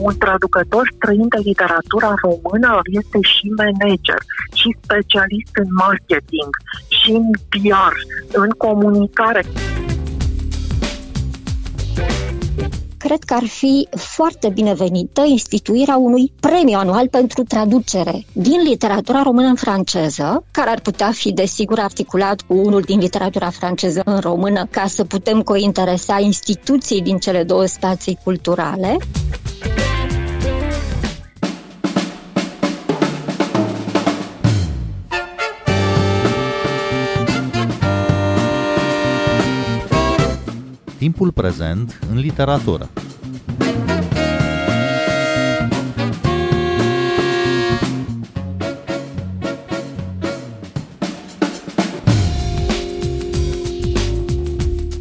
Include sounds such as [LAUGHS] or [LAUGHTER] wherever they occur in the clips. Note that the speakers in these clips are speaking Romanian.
Un traducător străin de literatura română este și manager, și specialist în marketing, și în PR, în comunicare. cred că ar fi foarte binevenită instituirea unui premiu anual pentru traducere din literatura română în franceză, care ar putea fi, desigur, articulat cu unul din literatura franceză în română, ca să putem cointeresa instituții din cele două stații culturale. Timpul prezent în literatură.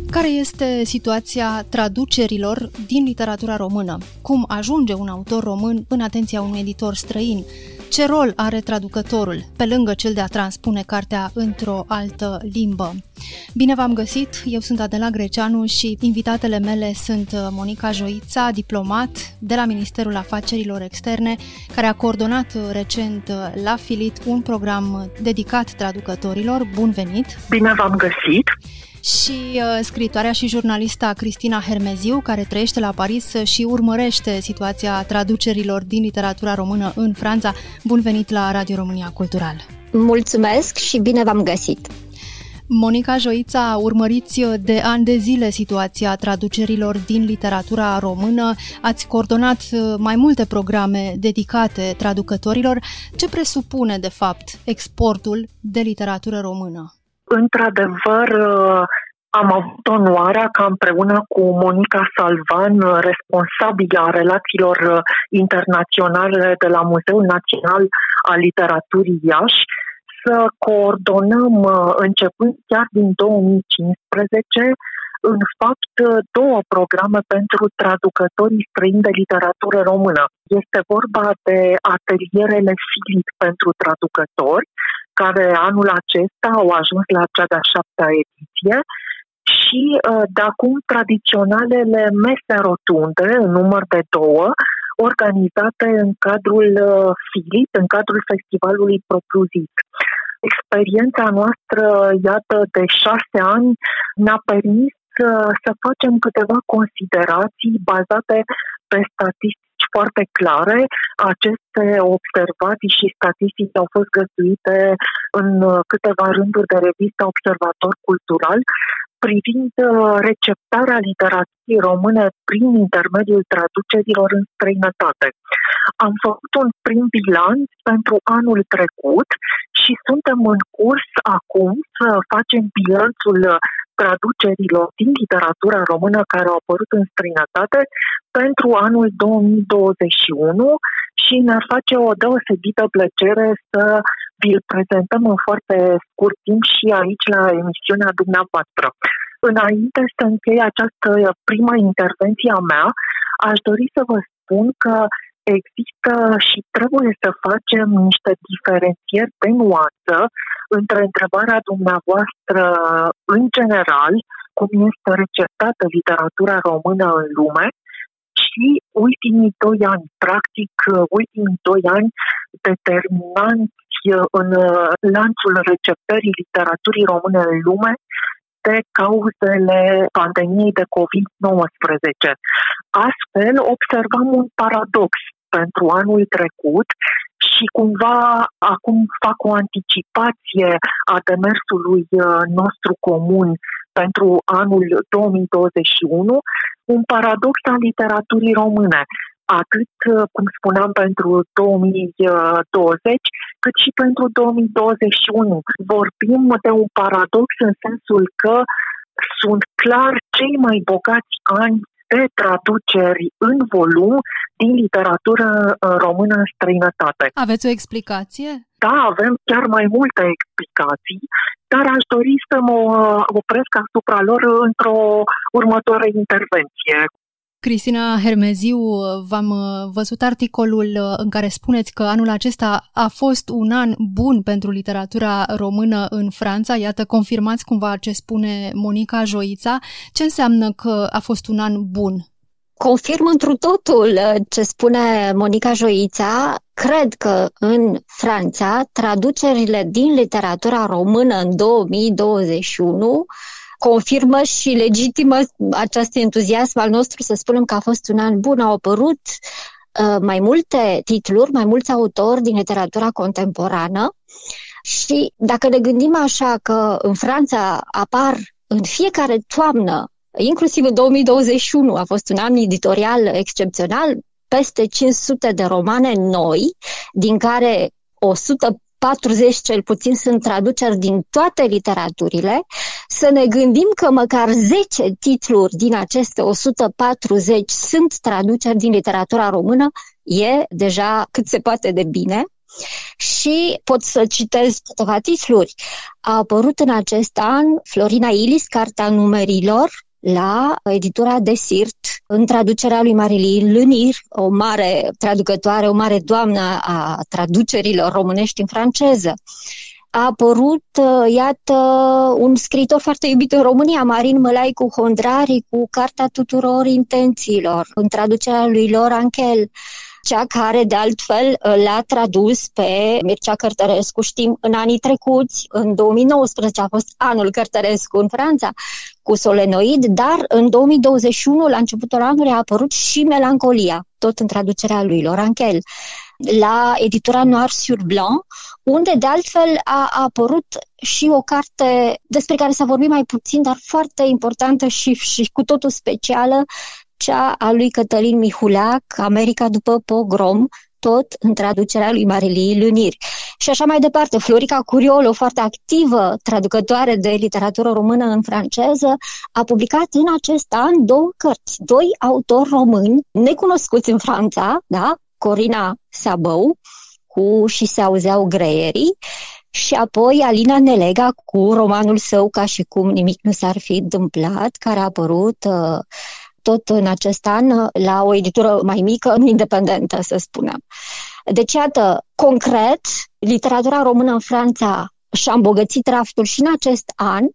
Care este situația traducerilor din literatura română? Cum ajunge un autor român în atenția unui editor străin? Ce rol are traducătorul, pe lângă cel de a transpune cartea într-o altă limbă? Bine v-am găsit, eu sunt Adela Greceanu și invitatele mele sunt uh, Monica Joița, diplomat de la Ministerul Afacerilor Externe, care a coordonat uh, recent uh, la Filit un program dedicat traducătorilor. Bun venit! Bine v-am găsit! Și uh, scritoarea și jurnalista Cristina Hermeziu, care trăiește la Paris și urmărește situația traducerilor din literatura română în Franța. Bun venit la Radio România Cultural! Mulțumesc și bine v-am găsit! Monica Joița, urmăriți de ani de zile situația traducerilor din literatura română, ați coordonat uh, mai multe programe dedicate traducătorilor. Ce presupune, de fapt, exportul de literatură română? Într-adevăr, uh, am avut onoarea ca împreună cu Monica Salvan, responsabilă a relațiilor uh, internaționale de la Muzeul Național al Literaturii Iași, să coordonăm, uh, începând chiar din 2015, în fapt, două programe pentru traducătorii străini de literatură română. Este vorba de atelierele Filit pentru traducători, care anul acesta au ajuns la cea de-a șaptea ediție și uh, de acum tradiționalele mese rotunde, în număr de două, organizate în cadrul uh, FILIT, în cadrul festivalului propriu-zis. Experiența noastră, iată, de șase ani ne-a permis uh, să facem câteva considerații bazate pe statistici foarte clare. Aceste observații și statistici au fost găsuite în câteva rânduri de revistă Observator Cultural privind uh, receptarea literaturii române prin intermediul traducerilor în străinătate. Am făcut un prim bilanț pentru anul trecut și suntem în curs acum să facem bilanțul traducerilor din literatura română care au apărut în străinătate pentru anul 2021 și ne face o deosebită plăcere să vi-l prezentăm în foarte scurt timp și aici la emisiunea dumneavoastră. Înainte să închei această prima intervenție a mea, aș dori să vă spun că există și trebuie să facem niște diferențieri de nuanță între întrebarea dumneavoastră în general, cum este receptată literatura română în lume, și ultimii doi ani, practic ultimii doi ani determinanți în lanțul receptării literaturii române în lume de cauzele pandemiei de COVID-19. Astfel, observăm un paradox pentru anul trecut și cumva acum fac o anticipație a demersului uh, nostru comun pentru anul 2021, un paradox al literaturii române, atât, uh, cum spuneam, pentru 2020, cât și pentru 2021. Vorbim de un paradox în sensul că sunt clar cei mai bogați ani de traduceri în volum din literatură uh, română în străinătate. Aveți o explicație? Da, avem chiar mai multe explicații, dar aș dori să mă uh, opresc asupra lor într-o următoare intervenție. Cristina Hermeziu, v-am uh, văzut articolul uh, în care spuneți că anul acesta a fost un an bun pentru literatura română în Franța. Iată, confirmați cumva ce spune Monica Joița. Ce înseamnă că a fost un an bun? Confirm întru totul uh, ce spune Monica Joița. Cred că în Franța traducerile din literatura română în 2021 confirmă și legitimă acest entuziasm al nostru să spunem că a fost un an bun. Au apărut uh, mai multe titluri, mai mulți autori din literatura contemporană și dacă ne gândim așa că în Franța apar în fiecare toamnă inclusiv în 2021 a fost un an editorial excepțional, peste 500 de romane noi, din care 140 cel puțin sunt traduceri din toate literaturile, să ne gândim că măcar 10 titluri din aceste 140 sunt traduceri din literatura română, e deja cât se poate de bine. Și pot să citez câteva titluri. A apărut în acest an Florina Ilis, Carta Numerilor, la editura de Sirt, în traducerea lui Marilyn Lunir, o mare traducătoare, o mare doamnă a traducerilor românești în franceză. A apărut, uh, iată, un scriitor foarte iubit în România, Marin Mălaicu Hondrari, cu Carta tuturor intențiilor, în traducerea lui Laura Anchel cea care de altfel l-a tradus pe Mircea Cărtărescu, știm, în anii trecuți, în 2019 a fost anul Cărtărescu în Franța, cu Solenoid, dar în 2021, la începutul anului, a apărut și Melancolia, tot în traducerea lui Laurent Kell la editura Noir sur Blanc, unde de altfel a, a apărut și o carte despre care s-a vorbit mai puțin, dar foarte importantă și, și cu totul specială, cea a lui Cătălin Mihulac, America după pogrom, tot în traducerea lui Marilii Lunir. Și așa mai departe, Florica Curiol, o foarte activă traducătoare de literatură română în franceză, a publicat în acest an două cărți, doi autori români necunoscuți în Franța, da? Corina Sabău, cu Și se auzeau greierii, și apoi Alina Nelega cu romanul său Ca și cum nimic nu s-ar fi întâmplat, care a apărut uh, tot în acest an la o editură mai mică, [LAUGHS] independentă, să spunem. Deci, iată, concret, literatura română în Franța și-a îmbogățit raftul și în acest an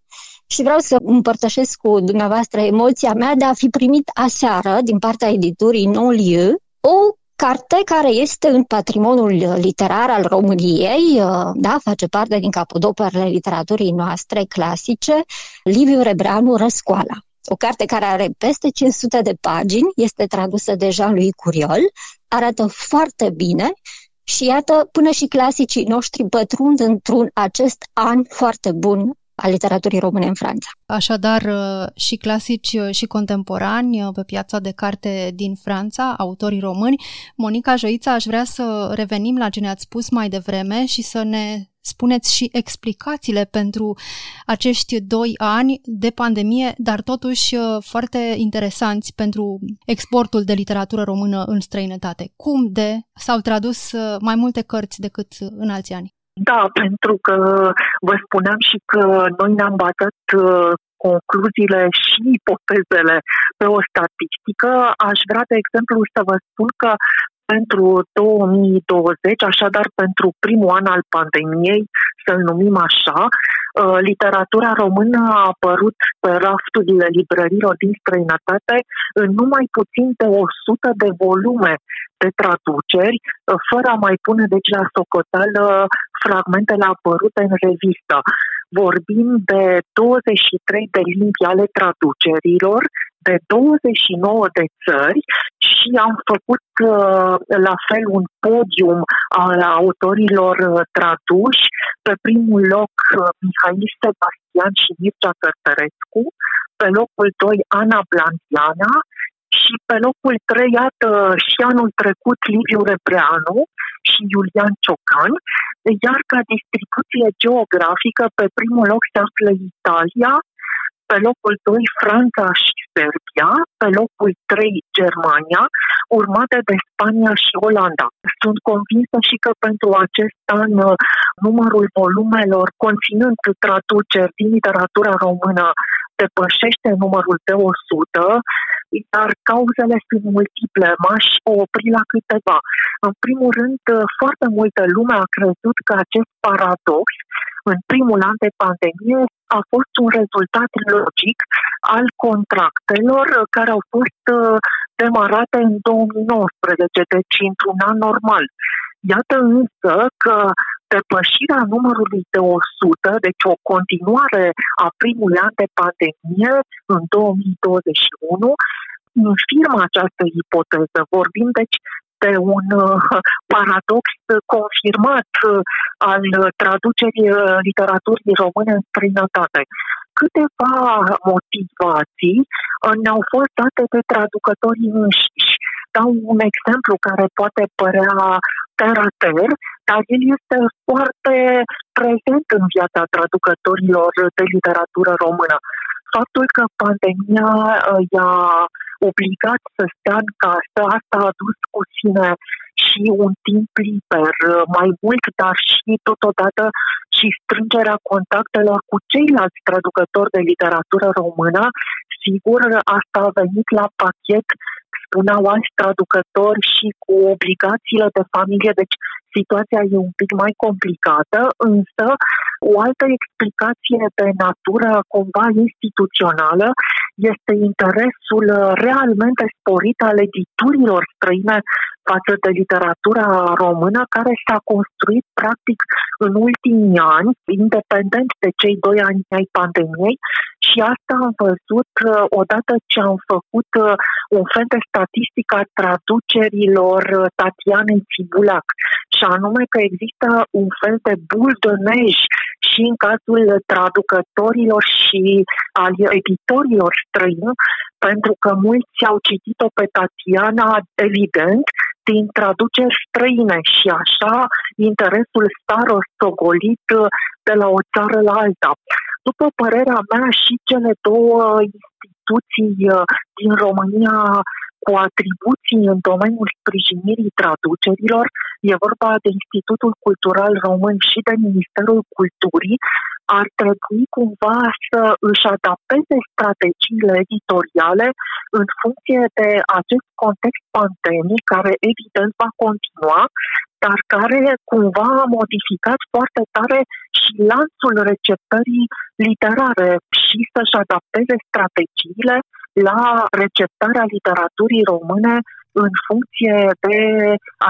și vreau să împărtășesc cu dumneavoastră emoția mea de a fi primit aseară, din partea editurii Non-Lieu, o carte care este în patrimoniul literar al României, da, face parte din capodoperele literaturii noastre clasice, Liviu Rebreanu Răscoala. O carte care are peste 500 de pagini, este tradusă de Jean-Louis Curiol, arată foarte bine și iată, până și clasicii noștri pătrund într-un acest an foarte bun a literaturii române în Franța. Așadar, uh, și clasici uh, și contemporani uh, pe piața de carte din Franța, autorii români. Monica Joița, aș vrea să revenim la ce ne-ați spus mai devreme și să ne spuneți și explicațiile pentru acești doi ani de pandemie, dar totuși foarte interesanți pentru exportul de literatură română în străinătate. Cum de s-au tradus mai multe cărți decât în alți ani? Da, pentru că vă spuneam și că noi ne-am bazat uh, concluziile și ipotezele pe o statistică. Aș vrea, de exemplu, să vă spun că pentru 2020, așadar pentru primul an al pandemiei, să-l numim așa, uh, literatura română a apărut pe rafturile librărilor din străinătate în numai puțin de 100 de volume de traduceri, uh, fără a mai pune deci la socoteală fragmentele apărute în revistă. Vorbim de 23 de limbi ale traducerilor, de 29 de țări și am făcut uh, la fel un podium al autorilor uh, traduși. Pe primul loc uh, Mihail Sebastian și Mircea Cărtărescu, pe locul 2 Ana Blandiana și pe locul 3, iată, și anul trecut Liviu Rebreanu și Iulian Ciocan, iar ca distribuție geografică, pe primul loc se află Italia, pe locul 2 Franța și Serbia, pe locul 3 Germania, urmate de Spania și Olanda. Sunt convinsă și că pentru acest an numărul volumelor conținând traduceri din literatura română depășește numărul de 100, dar cauzele sunt multiple. M-aș opri la câteva. În primul rând, foarte multă lume a crezut că acest paradox în primul an de pandemie a fost un rezultat logic al contractelor care au fost uh, demarate în 2019, deci într-un an normal. Iată însă că depășirea numărului de 100, deci o continuare a primului an de pandemie în 2021, infirmă această ipoteză. Vorbim deci de un uh, paradox confirmat uh, al traducerii uh, literaturii române în străinătate. Câteva motivații ne-au fost date de traducătorii înșiși. Dau un exemplu care poate părea ter dar el este foarte prezent în viața traducătorilor de literatură română. Faptul că pandemia i-a obligat să stea în casă, asta a adus cu sine și un timp liber mai mult, dar și totodată și strângerea contactelor cu ceilalți traducători de literatură română. Sigur, asta a venit la pachet spuneau alți traducători și cu obligațiile de familie, deci situația e un pic mai complicată, însă o altă explicație de natură cumva instituțională este interesul realmente sporit al editurilor străine față de literatura română care s-a construit practic în ultimii ani, independent de cei doi ani ai pandemiei. Și asta am văzut uh, odată ce am făcut uh, un fel de statistică a traducerilor uh, Tatianei Cibulac și anume că există un fel de bul de nej și în cazul traducătorilor și al editorilor străini, pentru că mulți au citit-o pe Tatiana, evident, din traduceri străine și așa interesul s-a rostogolit de la o țară la alta. După părerea mea, și cele două instituții uh, din România cu atribuții în domeniul sprijinirii traducerilor, e vorba de Institutul Cultural Român și de Ministerul Culturii, ar trebui cumva să își adapteze strategiile editoriale în funcție de acest context pandemic, care evident va continua, dar care cumva a modificat foarte tare și lanțul receptării literare și să-și adapteze strategiile la receptarea literaturii române în funcție de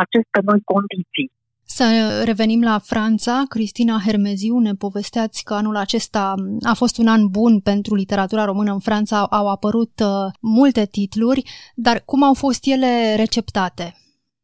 aceste noi condiții. Să revenim la Franța. Cristina Hermeziu, ne povesteați că anul acesta a fost un an bun pentru literatura română în Franța. Au apărut uh, multe titluri, dar cum au fost ele receptate?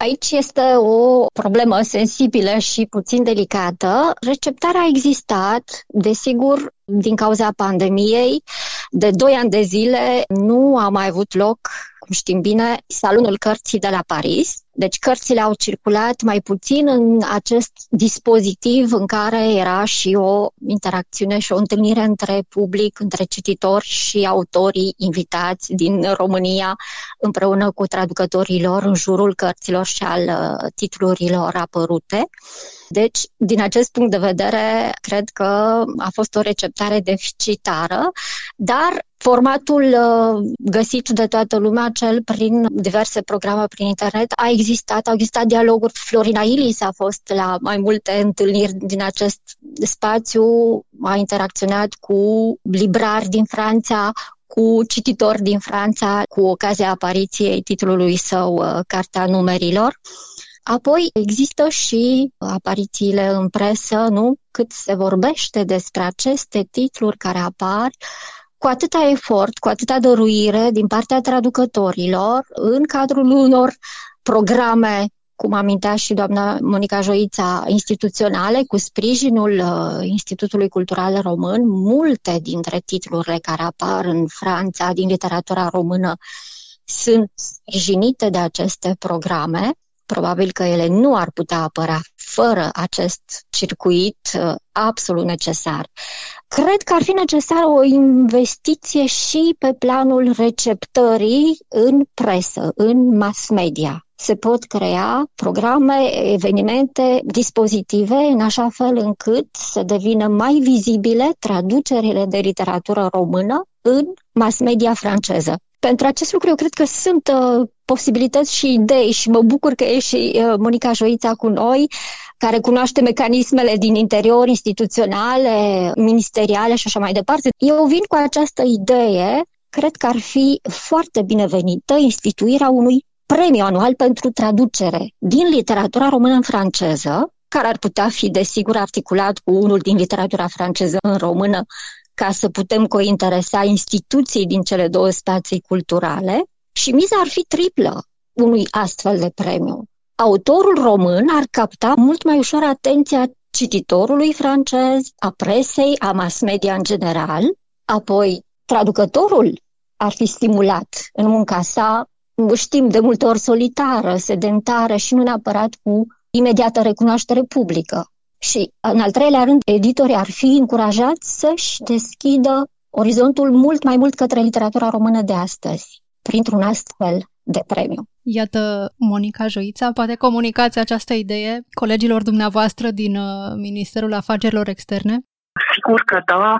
Aici este o problemă sensibilă și puțin delicată. Receptarea a existat, desigur, din cauza pandemiei. De doi ani de zile nu a mai avut loc cum știm bine, Salonul Cărții de la Paris. Deci cărțile au circulat mai puțin în acest dispozitiv în care era și o interacțiune și o întâlnire între public, între cititori și autorii invitați din România împreună cu traducătorii lor în jurul cărților și al uh, titlurilor apărute. Deci, din acest punct de vedere, cred că a fost o receptare deficitară, dar Formatul uh, găsit de toată lumea, cel prin diverse programe prin internet, a existat, au existat dialoguri. Florina Ilis a fost la mai multe întâlniri din acest spațiu, a interacționat cu librari din Franța, cu cititori din Franța, cu ocazia apariției titlului său uh, Cartea Numerilor. Apoi există și aparițiile în presă, nu? Cât se vorbește despre aceste titluri care apar, cu atâta efort, cu atâta dăruire din partea traducătorilor, în cadrul unor programe cum amintea și doamna Monica Joița, instituționale, cu sprijinul uh, Institutului Cultural Român, multe dintre titlurile care apar în Franța din literatura română sunt sprijinite de aceste programe probabil că ele nu ar putea apărea fără acest circuit uh, absolut necesar. Cred că ar fi necesară o investiție și pe planul receptării în presă, în mass media. Se pot crea programe, evenimente, dispozitive în așa fel încât să devină mai vizibile traducerile de literatură română în mass media franceză. Pentru acest lucru eu cred că sunt uh, posibilități și idei și mă bucur că e și uh, Monica Joița cu noi, care cunoaște mecanismele din interior, instituționale, ministeriale și așa mai departe. Eu vin cu această idee, cred că ar fi foarte binevenită instituirea unui premiu anual pentru traducere din literatura română în franceză, care ar putea fi, desigur, articulat cu unul din literatura franceză în română, ca să putem cointeresa instituții din cele două spații culturale și miza ar fi triplă unui astfel de premiu. Autorul român ar capta mult mai ușor atenția cititorului francez, a presei, a mass media în general, apoi traducătorul ar fi stimulat în munca sa, știm de multe ori solitară, sedentară și nu neapărat cu imediată recunoaștere publică. Și, în al treilea rând, editorii ar fi încurajați să-și deschidă orizontul mult mai mult către literatura română de astăzi, printr-un astfel de premiu. Iată, Monica Joița, poate comunicați această idee colegilor dumneavoastră din uh, Ministerul Afacerilor Externe? Sigur că da, uh,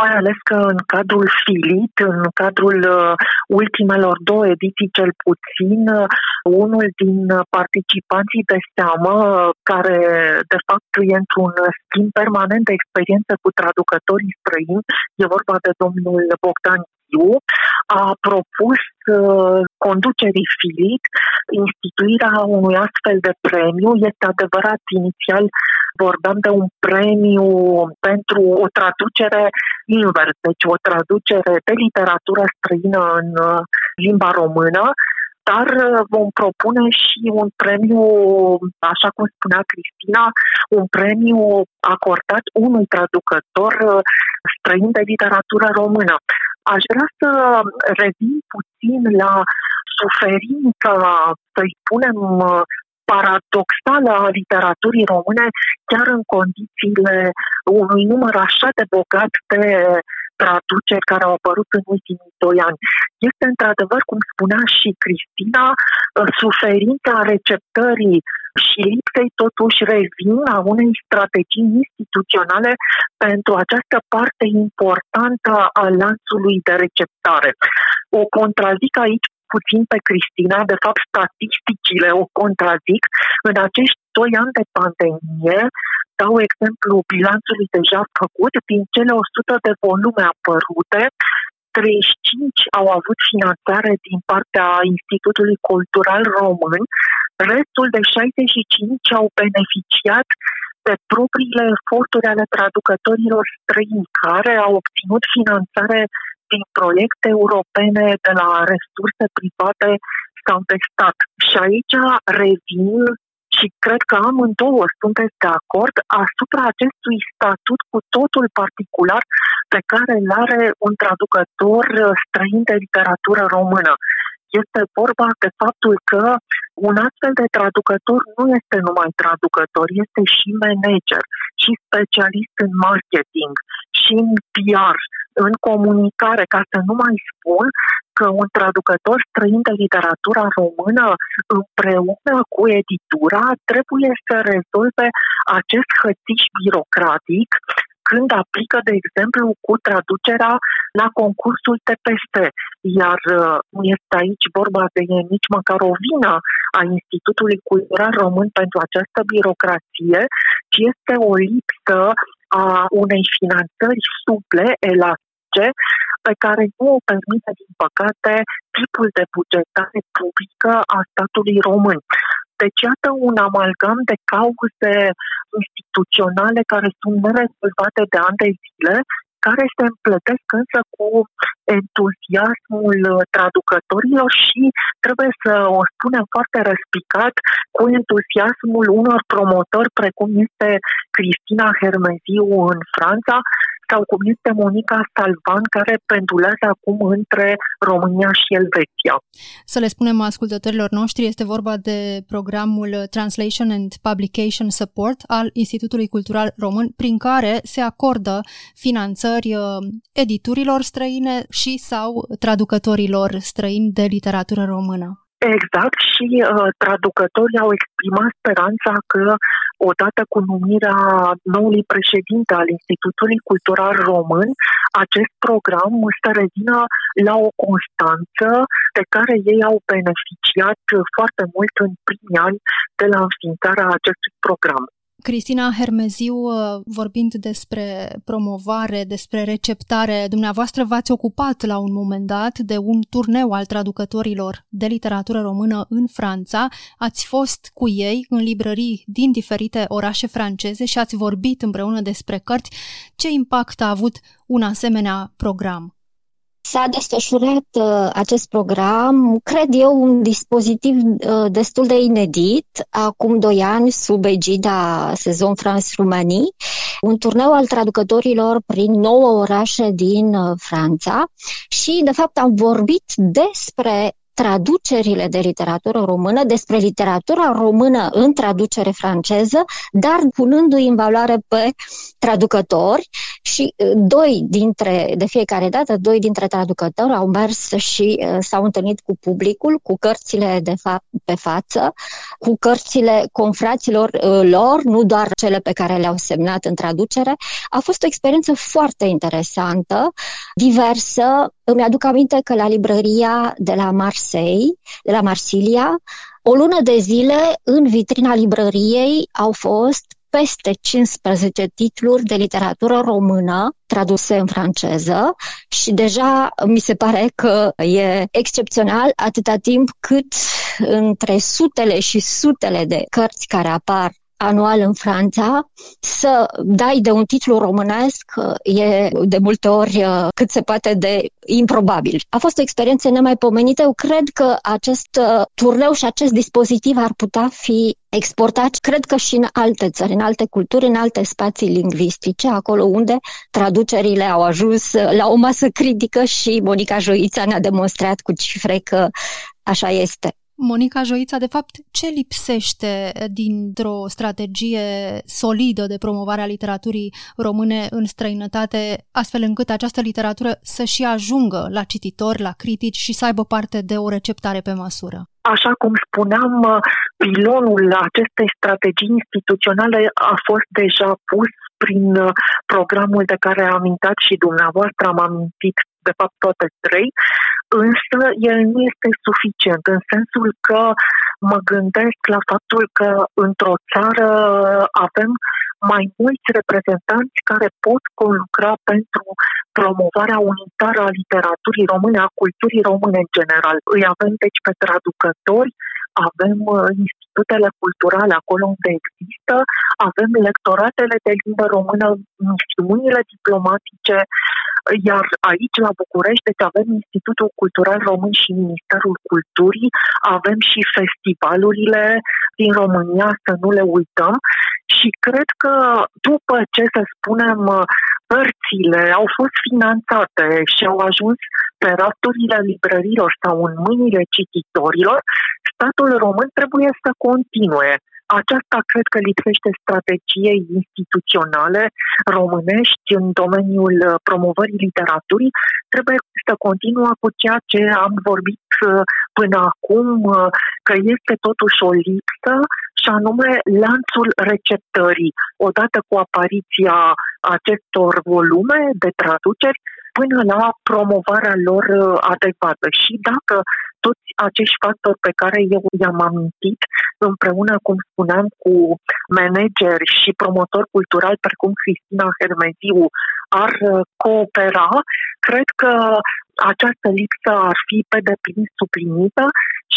mai ales că în cadrul Filit, în cadrul uh, ultimelor două ediții cel puțin, uh, unul din participanții de seamă, care de fapt e într-un schimb permanent de experiență cu traducătorii străini, e vorba de domnul Bogdan Iu, a propus conducerii Filit instituirea unui astfel de premiu. Este adevărat, inițial vorbeam de un premiu pentru o traducere invers, deci o traducere de literatură străină în uh, limba română, dar uh, vom propune și un premiu, așa cum spunea Cristina, un premiu acordat unui traducător uh, străin de literatură română. Aș vrea să revin puțin la suferința, să-i spunem, paradoxală a literaturii române, chiar în condițiile unui număr așa de bogat de traduceri care au apărut în ultimii doi ani. Este într-adevăr, cum spunea și Cristina, suferința receptării și lipsei totuși revin a unei strategii instituționale pentru această parte importantă a lanțului de receptare. O contrazic aici puțin pe Cristina, de fapt statisticile o contrazic. În acești doi ani de pandemie, dau exemplu bilanțului deja făcut, din cele 100 de volume apărute, 35 au avut finanțare din partea Institutului Cultural Român, restul de 65 au beneficiat de propriile eforturi ale traducătorilor străini care au obținut finanțare din proiecte europene, de la resurse private sau de stat. Și aici revin și cred că amândouă sunteți de acord asupra acestui statut cu totul particular pe care îl are un traducător străin de literatură română. Este vorba de faptul că un astfel de traducător nu este numai traducător, este și manager, și specialist în marketing, și în PR, în comunicare, ca să nu mai spun că un traducător străin de literatura română împreună cu editura trebuie să rezolve acest hățiș birocratic când aplică, de exemplu, cu traducerea la concursul TPS. Iar uh, nu este aici vorba de nici măcar o vină a Institutului Cultural Român pentru această birocrație, ci este o lipsă a unei finanțări suple, elastice, pe care nu o permite, din păcate, tipul de bugetare publică a statului român. Deci, iată un amalgam de cauze instituționale care sunt nerezolvate de ani de zile, care se împletesc însă cu entuziasmul traducătorilor și, trebuie să o spunem foarte răspicat, cu entuziasmul unor promotori precum este Cristina Hermeziu în Franța, sau cum este Monica Salvan, care pendulează acum între România și Elveția. Să le spunem ascultătorilor noștri, este vorba de programul Translation and Publication Support al Institutului Cultural Român, prin care se acordă finanțări uh, editurilor străine și sau traducătorilor străini de literatură română. Exact și uh, traducătorii au exprimat speranța că odată cu numirea noului președinte al Institutului Cultural Român, acest program să revină la o constanță de care ei au beneficiat foarte mult în primii ani de la înființarea acestui program. Cristina Hermeziu, uh, vorbind despre promovare, despre receptare, dumneavoastră v-ați ocupat la un moment dat de un turneu al traducătorilor de literatură română în Franța. Ați fost cu ei în librării din diferite orașe franceze și ați vorbit împreună despre cărți. Ce impact a avut un asemenea program? S-a desfășurat uh, acest program, cred eu, un dispozitiv uh, destul de inedit, acum doi ani, sub egida Sezon France-Rumanii, un turneu al traducătorilor prin nouă orașe din uh, Franța și, de fapt, am vorbit despre traducerile de literatură română, despre literatura română în traducere franceză, dar punându-i în valoare pe traducători și uh, doi dintre, de fiecare dată, doi dintre traducători au mers și uh, s-au întâlnit cu publicul, cu cărțile de fapt pe față, cu cărțile confraților uh, lor, nu doar cele pe care le-au semnat în traducere. A fost o experiență foarte interesantă, diversă. Îmi aduc aminte că la librăria de la Marseille, de la Marsilia, o lună de zile în vitrina librăriei au fost peste 15 titluri de literatură română traduse în franceză și deja mi se pare că e excepțional atâta timp cât între sutele și sutele de cărți care apar anual în Franța, să dai de un titlu românesc e de multe ori uh, cât se poate de improbabil. A fost o experiență nemaipomenită. Eu cred că acest uh, turneu și acest dispozitiv ar putea fi exportat, cred că și în alte țări, în alte culturi, în alte spații lingvistice, acolo unde traducerile au ajuns la o masă critică și Monica Joița ne-a demonstrat cu cifre că așa este. Monica Joița, de fapt, ce lipsește dintr-o strategie solidă de promovare a literaturii române în străinătate, astfel încât această literatură să și ajungă la cititori, la critici și să aibă parte de o receptare pe măsură? Așa cum spuneam, pilonul acestei strategii instituționale a fost deja pus prin programul de care am amintat și dumneavoastră, am amintit de fapt toate trei, însă el nu este suficient în sensul că mă gândesc la faptul că într-o țară avem mai mulți reprezentanți care pot conlucra pentru promovarea unitară a literaturii române, a culturii române în general. Îi avem deci pe traducători, avem uh, institutele culturale acolo unde există, avem lectoratele de limbă română, misiunile diplomatice, iar aici, la București, deci avem Institutul Cultural Român și Ministerul Culturii, avem și festivalurile din România, să nu le uităm. Și cred că după ce, să spunem, părțile au fost finanțate și au ajuns pe rafturile librărilor sau în mâinile cititorilor, statul român trebuie să continue aceasta cred că lipsește strategiei instituționale românești în domeniul uh, promovării literaturii. Trebuie să continuă cu ceea ce am vorbit uh, până acum, uh, că este totuși o lipsă și anume lanțul receptării. Odată cu apariția acestor volume de traduceri, până la promovarea lor adecvată. Și dacă toți acești factori pe care eu i-am amintit, împreună, cum spuneam, cu manageri și promotori culturali precum Cristina Hermeziu, ar uh, coopera, cred că această lipsă ar fi pe deplin suplinită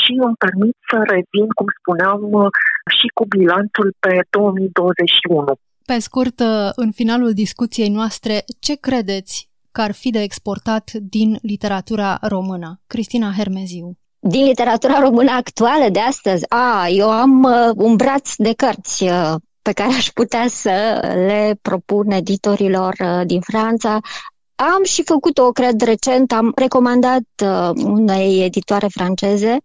și îmi permit să revin, cum spuneam, uh, și cu bilanțul pe 2021. Pe scurt, uh, în finalul discuției noastre, ce credeți că ar fi de exportat din literatura română? Cristina Hermeziu. Din literatura română actuală de astăzi, a, eu am uh, un braț de cărți uh, pe care aș putea să le propun editorilor uh, din Franța. Am și făcut-o, cred, recent, am recomandat uh, unei editoare franceze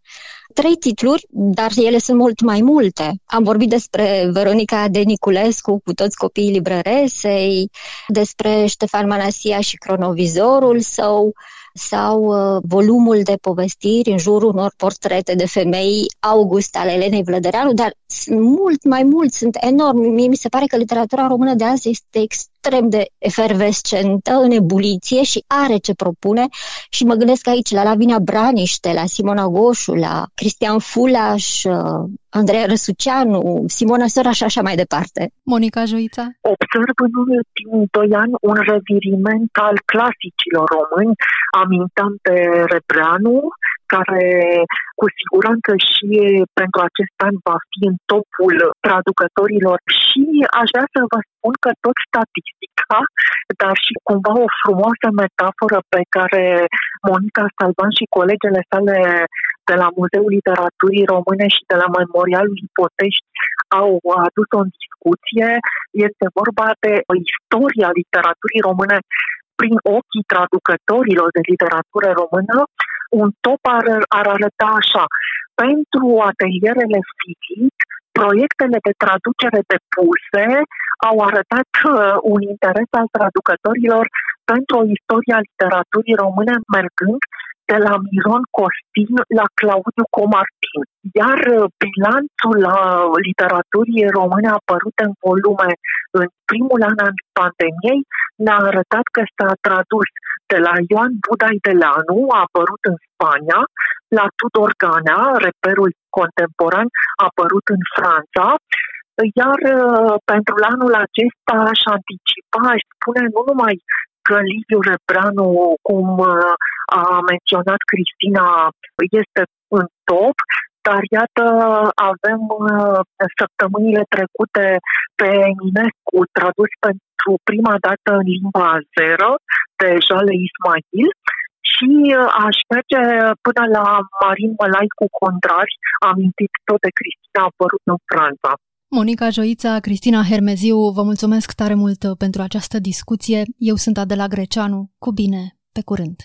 trei titluri, dar ele sunt mult mai multe. Am vorbit despre Veronica de Niculescu cu toți copiii librăresei, despre Ștefan Manasia și cronovizorul său, sau uh, volumul de povestiri în jurul unor portrete de femei August ale Elenei Vlădăreanu, dar sunt mult mai mulți, sunt enormi. Mie mi se pare că literatura română de azi este extrem de efervescentă, în ebuliție și are ce propune și mă gândesc aici la Lavinia Braniște, la Simona Goșu, la Cristian Fulaș, uh, Andreea Răsuceanu, Simona Sora și așa mai departe. Monica Joița? Observ în ultimii doi ani un reviriment al clasicilor români. Amintam pe Rebreanu, care cu siguranță și pentru acest an va fi în topul traducătorilor și aș vrea să vă spun că tot statistica, dar și cumva o frumoasă metaforă pe care Monica Salvan și colegele sale de la Muzeul Literaturii Române și de la Memorialul Ipotești au adus-o în discuție. Este vorba de istoria literaturii române prin ochii traducătorilor de literatură română, un top ar, ar arăta așa. Pentru atelierele fizic, proiectele de traducere depuse au arătat uh, un interes al traducătorilor pentru o istorie a literaturii române mergând de la Miron Costin la Claudiu Comartin. Iar uh, bilanțul uh, literaturii române apărute în volume în primul an al pandemiei ne-a arătat că s-a tradus de la Ioan Budai de Lanu, a apărut în Spania, la Tudor Ganea, reperul contemporan, a apărut în Franța, iar uh, pentru anul acesta aș anticipa, aș spune nu numai că Liviu Rebranu, cum uh, a menționat Cristina, este în top, dar iată, avem uh, săptămânile trecute pe Eminescu tradus pentru prima dată în limba azeră de Jale Ismail și uh, aș merge până la Marin Mălai cu Contrari, amintit tot de Cristina, a apărut în Franța. Monica Joița, Cristina Hermeziu, vă mulțumesc tare mult pentru această discuție. Eu sunt Adela Greceanu. Cu bine, pe curând!